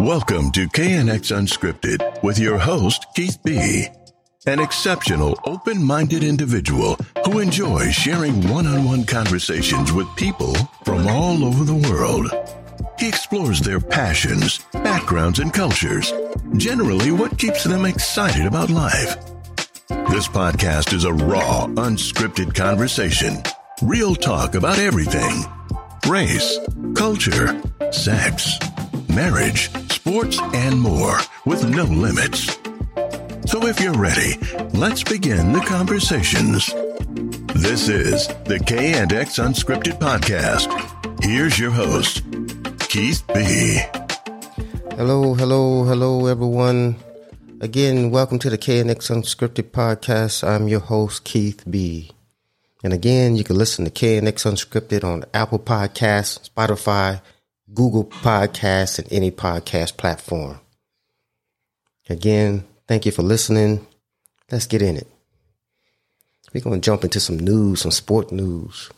Welcome to KNX Unscripted with your host, Keith B. An exceptional, open minded individual who enjoys sharing one on one conversations with people from all over the world. He explores their passions, backgrounds, and cultures, generally, what keeps them excited about life. This podcast is a raw, unscripted conversation, real talk about everything race, culture, sex, marriage, sports, and more with no limits. So if you're ready, let's begin the conversations. This is the K and X Unscripted Podcast. Here's your host, Keith B. Hello, hello, hello, everyone. Again, welcome to the KNX Unscripted Podcast. I'm your host, Keith B. And again, you can listen to KNX Unscripted on Apple Podcasts, Spotify, Google Podcasts, and any podcast platform. Again, thank you for listening. Let's get in it. We're going to jump into some news, some sport news.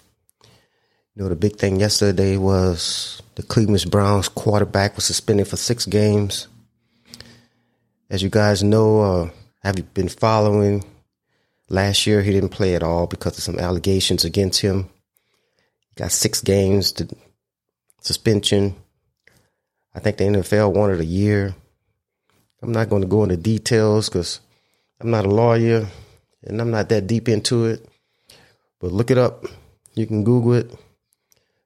You know, the big thing yesterday was the Cleveland Browns quarterback was suspended for six games. As you guys know, uh, have you been following Last year, he didn't play at all because of some allegations against him. Got six games to suspension. I think the NFL wanted a year. I'm not going to go into details because I'm not a lawyer and I'm not that deep into it. But look it up. You can Google it,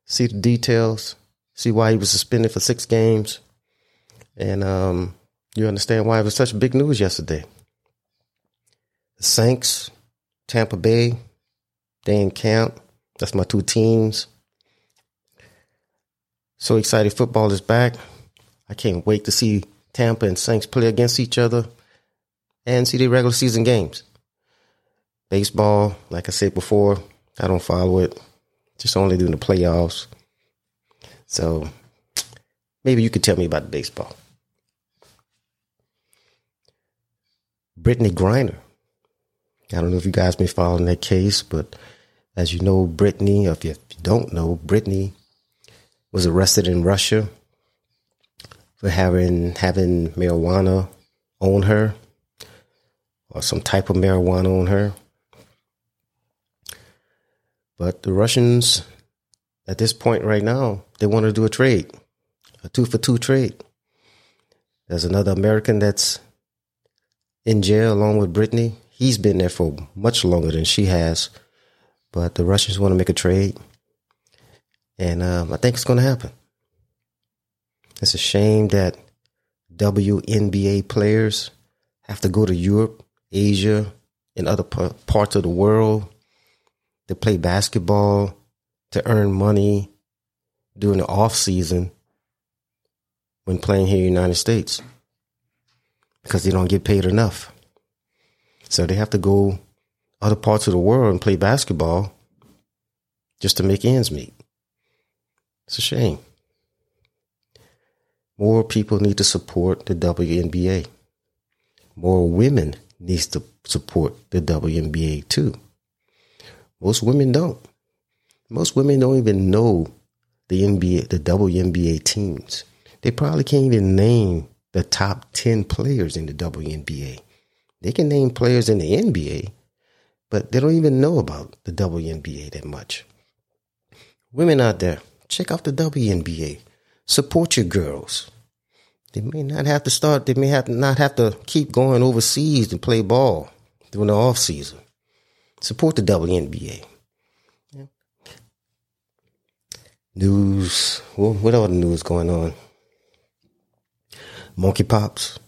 see the details, see why he was suspended for six games, and um, you understand why it was such big news yesterday. The Saints, Tampa Bay, they in camp. That's my two teams. So excited football is back. I can't wait to see Tampa and Saints play against each other and see the regular season games. Baseball, like I said before, I don't follow it. Just only doing the playoffs. So maybe you could tell me about baseball. Brittney Griner I don't know if you guys been following that case, but as you know, Brittney, if you don't know, Brittney was arrested in Russia for having having marijuana on her or some type of marijuana on her. But the Russians, at this point right now, they want to do a trade, a two for two trade. There's another American that's in jail along with Brittney he's been there for much longer than she has. But the Russians want to make a trade, and um, I think it's going to happen. It's a shame that WNBA players have to go to Europe, Asia, and other p- parts of the world to play basketball to earn money during the off season when playing here in the United States because they don't get paid enough. So they have to go other parts of the world and play basketball just to make ends meet. It's a shame. More people need to support the WNBA. More women needs to support the WNBA too. Most women don't. Most women don't even know the NBA, the WNBA teams. They probably can't even name the top 10 players in the WNBA. They can name players in the NBA, but they don't even know about the WNBA that much. Women out there, check out the WNBA. Support your girls. They may not have to start, they may have not have to keep going overseas to play ball during the off season. Support the WNBA. News, well, what other news going on? Monkeypox.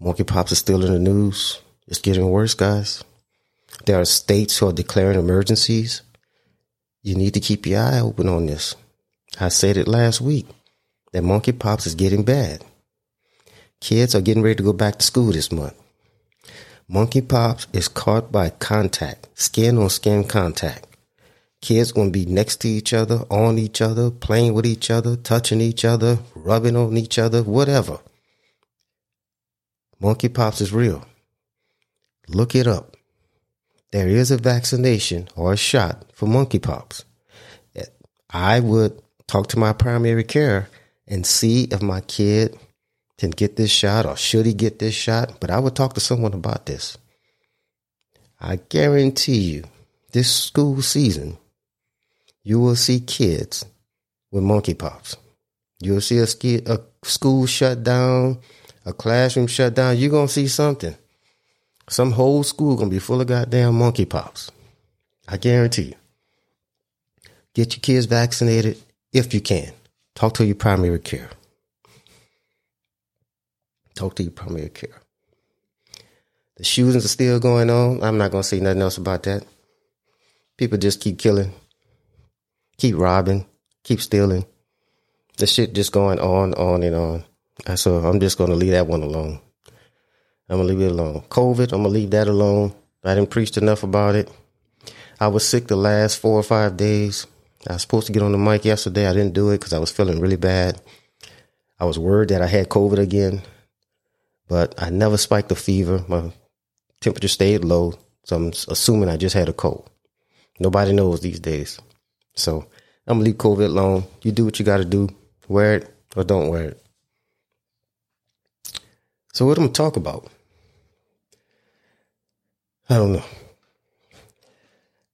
Monkeypox is still in the news. It's getting worse, guys. There are states who are declaring emergencies. You need to keep your eye open on this. I said it last week that monkeypox is getting bad. Kids are getting ready to go back to school this month. Monkeypox is caught by contact, skin on skin contact. Kids to be next to each other, on each other, playing with each other, touching each other, rubbing on each other, whatever. Monkeypox is real. Look it up. There is a vaccination or a shot for monkeypox. I would talk to my primary care and see if my kid can get this shot or should he get this shot. But I would talk to someone about this. I guarantee you, this school season, you will see kids with monkeypox. You'll see a, ski, a school shut down, a classroom shut down. You're to see something. Some whole school to be full of goddamn monkeypox. I guarantee you. Get your kids vaccinated if you can. Talk to your primary care. Talk to your primary care. The shootings are still going on. I'm not to say nothing else about that. People just keep killing, keep robbing, keep stealing. The shit just going on, on and on. So I'm just going to leave that one alone. I'm going to leave it alone. COVID, I'm going to leave that alone. I didn't preach enough about it. I was sick the last four or five days. I was supposed to get on the mic yesterday. I didn't do it because I was feeling really bad. I was worried that I had COVID again, but I never spiked a fever. My temperature stayed low, so I'm assuming I just had a cold. Nobody knows these days. So I'm gonna leave COVID alone. You do what you gotta do. Wear it or don't wear it. So what I'm gonna talk about? I don't know.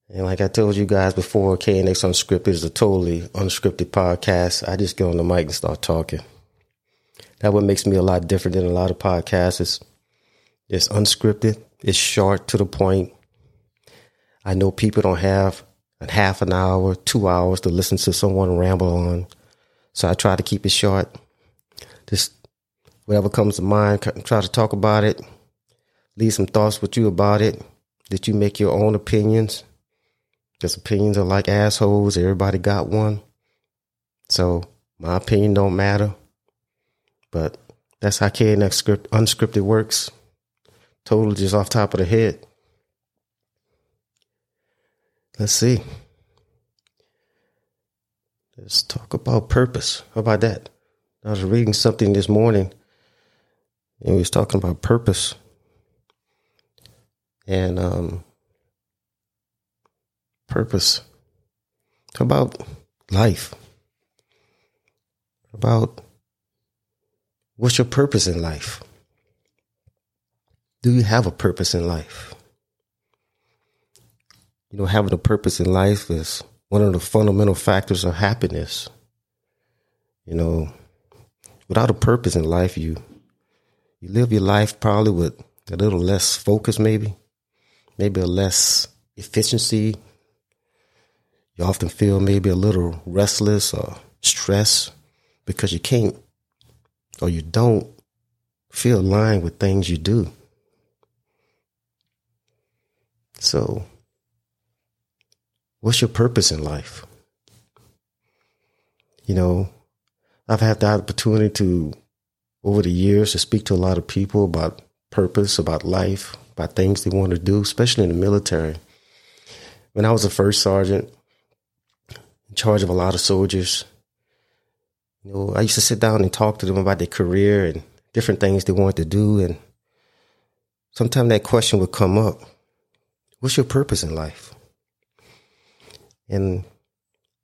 And like I told you guys before, KNX Unscripted is a totally unscripted podcast. I just get on the mic and start talking. That what makes me a lot different than a lot of podcasts. It's, it's unscripted. It's short to the point. I know people don't have a half an hour, two hours to listen to someone ramble on. So I try to keep it short. Just whatever comes to mind, try to talk about it. Leave some thoughts with you about it. That you make your own opinions because opinions are like assholes. Everybody got one. So my opinion don't matter. But that's how KNX script unscripted works. Totally just off top of the head. Let's see. Let's talk about purpose. How about that? I was reading something this morning and we was talking about purpose. And um purpose, about life, about what's your purpose in life? Do you have a purpose in life? You know, having a purpose in life is one of the fundamental factors of happiness. You know, without a purpose in life, you you live your life probably with a little less focus, maybe, maybe a less efficiency, you often feel maybe a little restless or stressed because you can't or you don't feel aligned with things you do. So, what's your purpose in life? You know, I've had the opportunity to, over the years, to speak to a lot of people about purpose, about life, about things they want to do, especially in the military. When I was a first sergeant, in charge of a lot of soldiers. You know, I used to sit down and talk to them about their career and different things they wanted to do. And sometimes that question would come up What's your purpose in life? And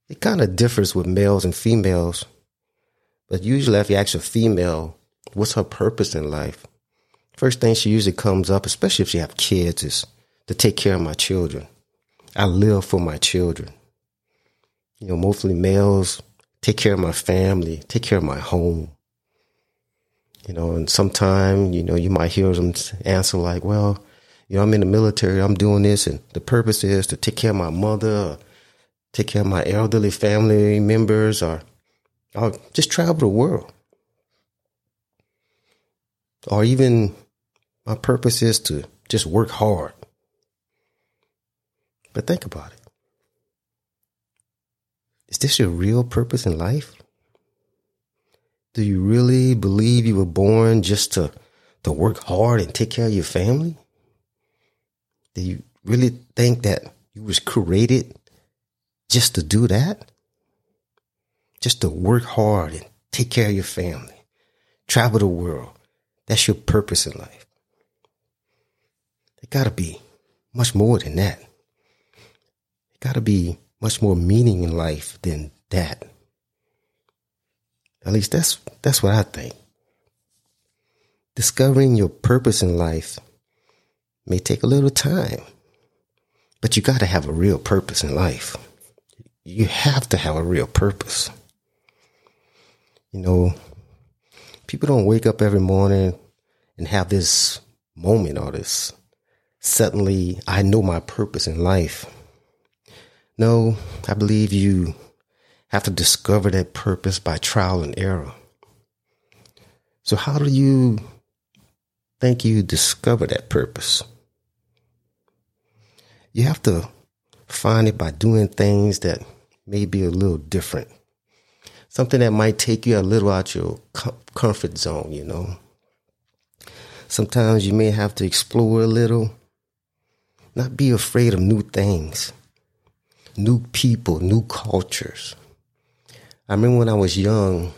it kind of differs with males and females. But usually, if you ask a female, what's her purpose in life? First thing she usually comes up, especially if she have kids, is to take care of my children. I live for my children you know, mostly males, take care of my family, take care of my home. You know, and sometime, you know, you might hear them answer like, well, you know, I'm in the military, I'm doing this, and the purpose is to take care of my mother, take care of my elderly family members, or, or just travel the world. Or even my purpose is to just work hard. But think about it. Is this your real purpose in life? Do you really believe you were born just to, to work hard and take care of your family? Do you really think that you was created just to do that? Just to work hard and take care of your family, travel the world. That's your purpose in life. It gotta be much more than that. It gotta be much more meaning in life than that. At least that's that's what I think. Discovering your purpose in life may take a little time, but you got to have a real purpose in life. You have to have a real purpose. You know, people don't wake up every morning and have this moment or this suddenly, I know my purpose in life. No, I believe you have to discover that purpose by trial and error. So, how do you think you discover that purpose? You have to find it by doing things that may be a little different. Something that might take you a little out of your comfort zone, you know. Sometimes you may have to explore a little, not be afraid of new things, new people, new cultures. I remember when I was young,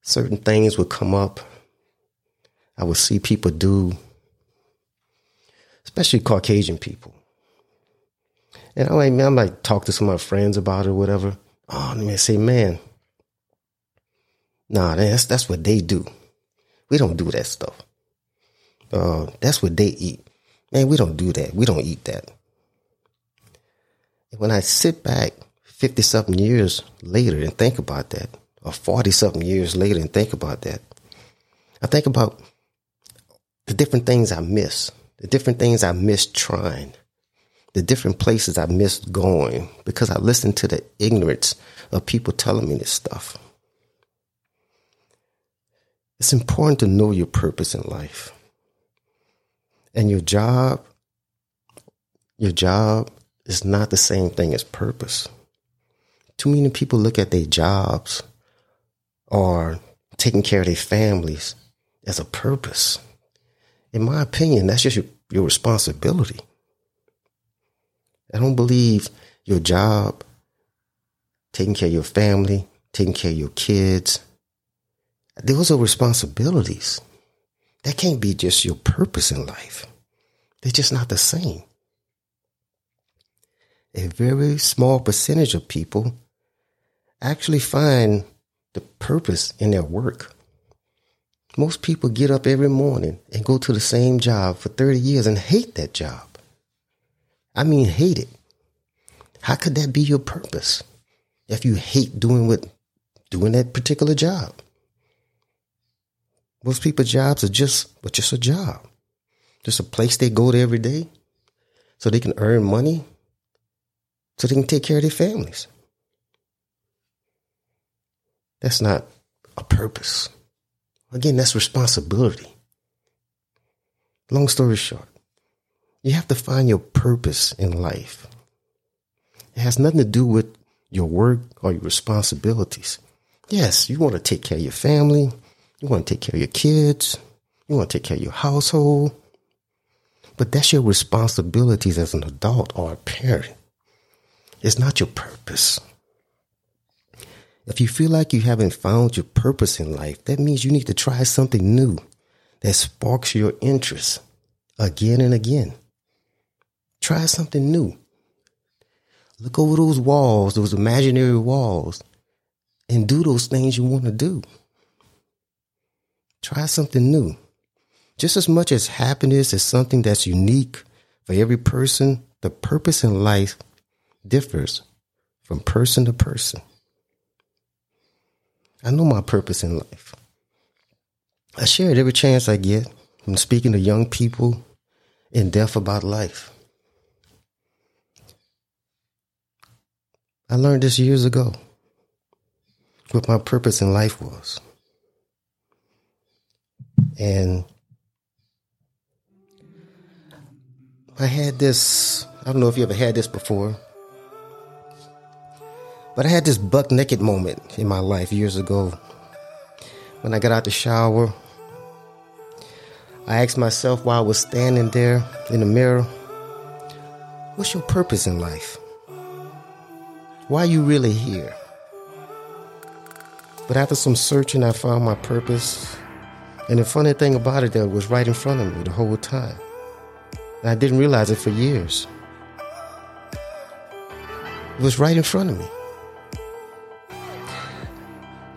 certain things would come up. I would see people do, especially Caucasian people. And I like man, I might talk to some of my friends about it or whatever. Oh, and they say, man, nah, that's, that's what they do. We don't do that stuff. Uh, that's what they eat. Man, we don't do that. We don't eat that. When I sit back 50 something years later and think about that, or 40 something years later and think about that, I think about the different things I miss, the different things I missed trying, the different places I missed going because I listened to the ignorance of people telling me this stuff. It's important to know your purpose in life. And your job, your job is not the same thing as purpose. Too many people look at their jobs or taking care of their families as a purpose. In my opinion, that's just your, your responsibility. I don't believe your job, taking care of your family, taking care of your kids, those are responsibilities. That can't be just your purpose in life. They're just not the same. A very small percentage of people actually find the purpose in their work. Most people get up every morning and go to the same job for 30 years and hate that job. I mean, hate it. How could that be your purpose if you hate doing what doing that particular job? Most people's jobs are just but just a job. Just a place they go to every day so they can earn money so they can take care of their families. That's not a purpose. Again, that's responsibility. Long story short, you have to find your purpose in life. It has nothing to do with your work or your responsibilities. Yes, you want to take care of your family. You want to take care of your kids. You want to take care of your household. But that's your responsibilities as an adult or a parent. It's not your purpose. If you feel like you haven't found your purpose in life, that means you need to try something new that sparks your interest again and again. Try something new. Look over those walls, those imaginary walls, and do those things you want to do. Try something new. Just as much as happiness is something that's unique for every person, the purpose in life differs from person to person. I know my purpose in life. I share it every chance I get when speaking to young people in depth about life. I learned this years ago what my purpose in life was. And I had this, I don't know if you ever had this before, but I had this buck naked moment in my life years ago. When I got out the shower, I asked myself while I was standing there in the mirror, what's your purpose in life? Why are you really here? But after some searching, I found my purpose and the funny thing about it, that was right in front of me the whole time. And I didn't realize it for years. It was right in front of me.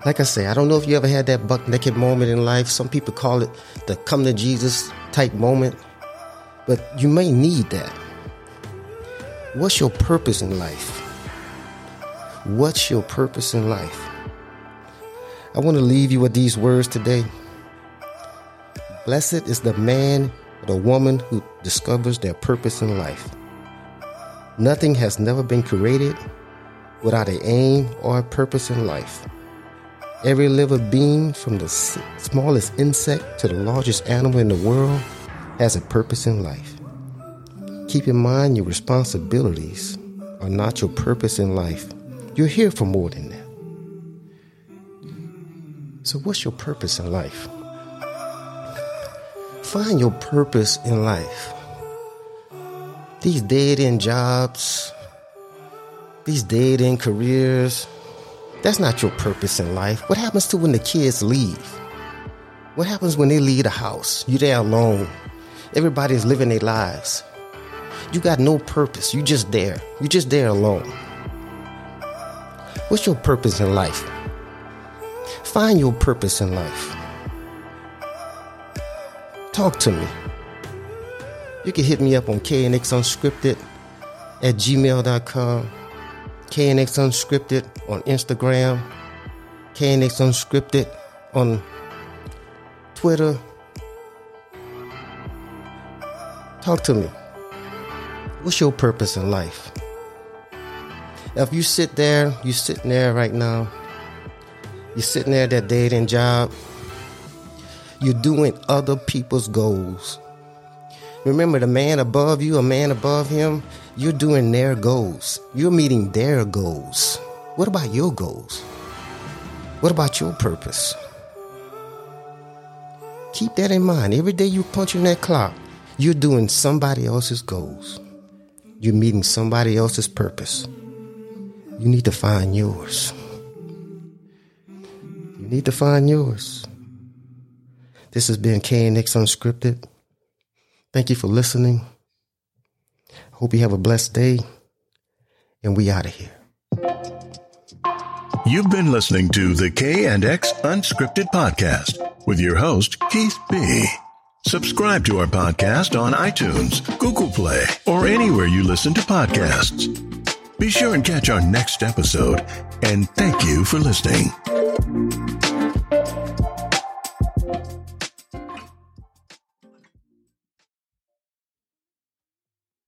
like I say, I don't know if you ever had that buck naked moment in life. Some people call it the come to Jesus type moment, but you may need that. What's your purpose in life? What's your purpose in life? I want to leave you with these words today. Blessed is the man or the woman who discovers their purpose in life. Nothing has never been created without an aim or a purpose in life. Every living being, from the smallest insect to the largest animal in the world, has a purpose in life. Keep in mind your responsibilities are not your purpose in life. You're here for more than that. So, what's your purpose in life? Find your purpose in life. These dead end jobs, these dead end careers, that's not your purpose in life. What happens to when the kids leave? What happens when they leave the house? You're there alone. Everybody's living their lives. You got no purpose. You just there. You just there alone. What's your purpose in life? Find your purpose in life. Talk to me. You can hit me up on KNX Unscripted at gmail.com. KNX Unscripted on Instagram, KNX Unscripted on Twitter. Talk to me. What's your purpose in life? If you sit there, you sitting there right now, you're sitting there at that end job, you're doing other people's goals. Remember, the man above you, a man above him, you're doing their goals. You're meeting their goals. What about your goals? What about your purpose? Keep that in mind. Every day you punch in that clock, you're doing somebody else's goals. You're meeting somebody else's purpose. You need to find yours. You need to find yours. This has been KNX Unscripted. Thank you for listening. Hope you have a blessed day. And we out of here. You've been listening to the K and X Unscripted Podcast with your host, Keith B. Subscribe to our podcast on iTunes, Google Play, or anywhere you listen to podcasts. Be sure and catch our next episode, and thank you for listening.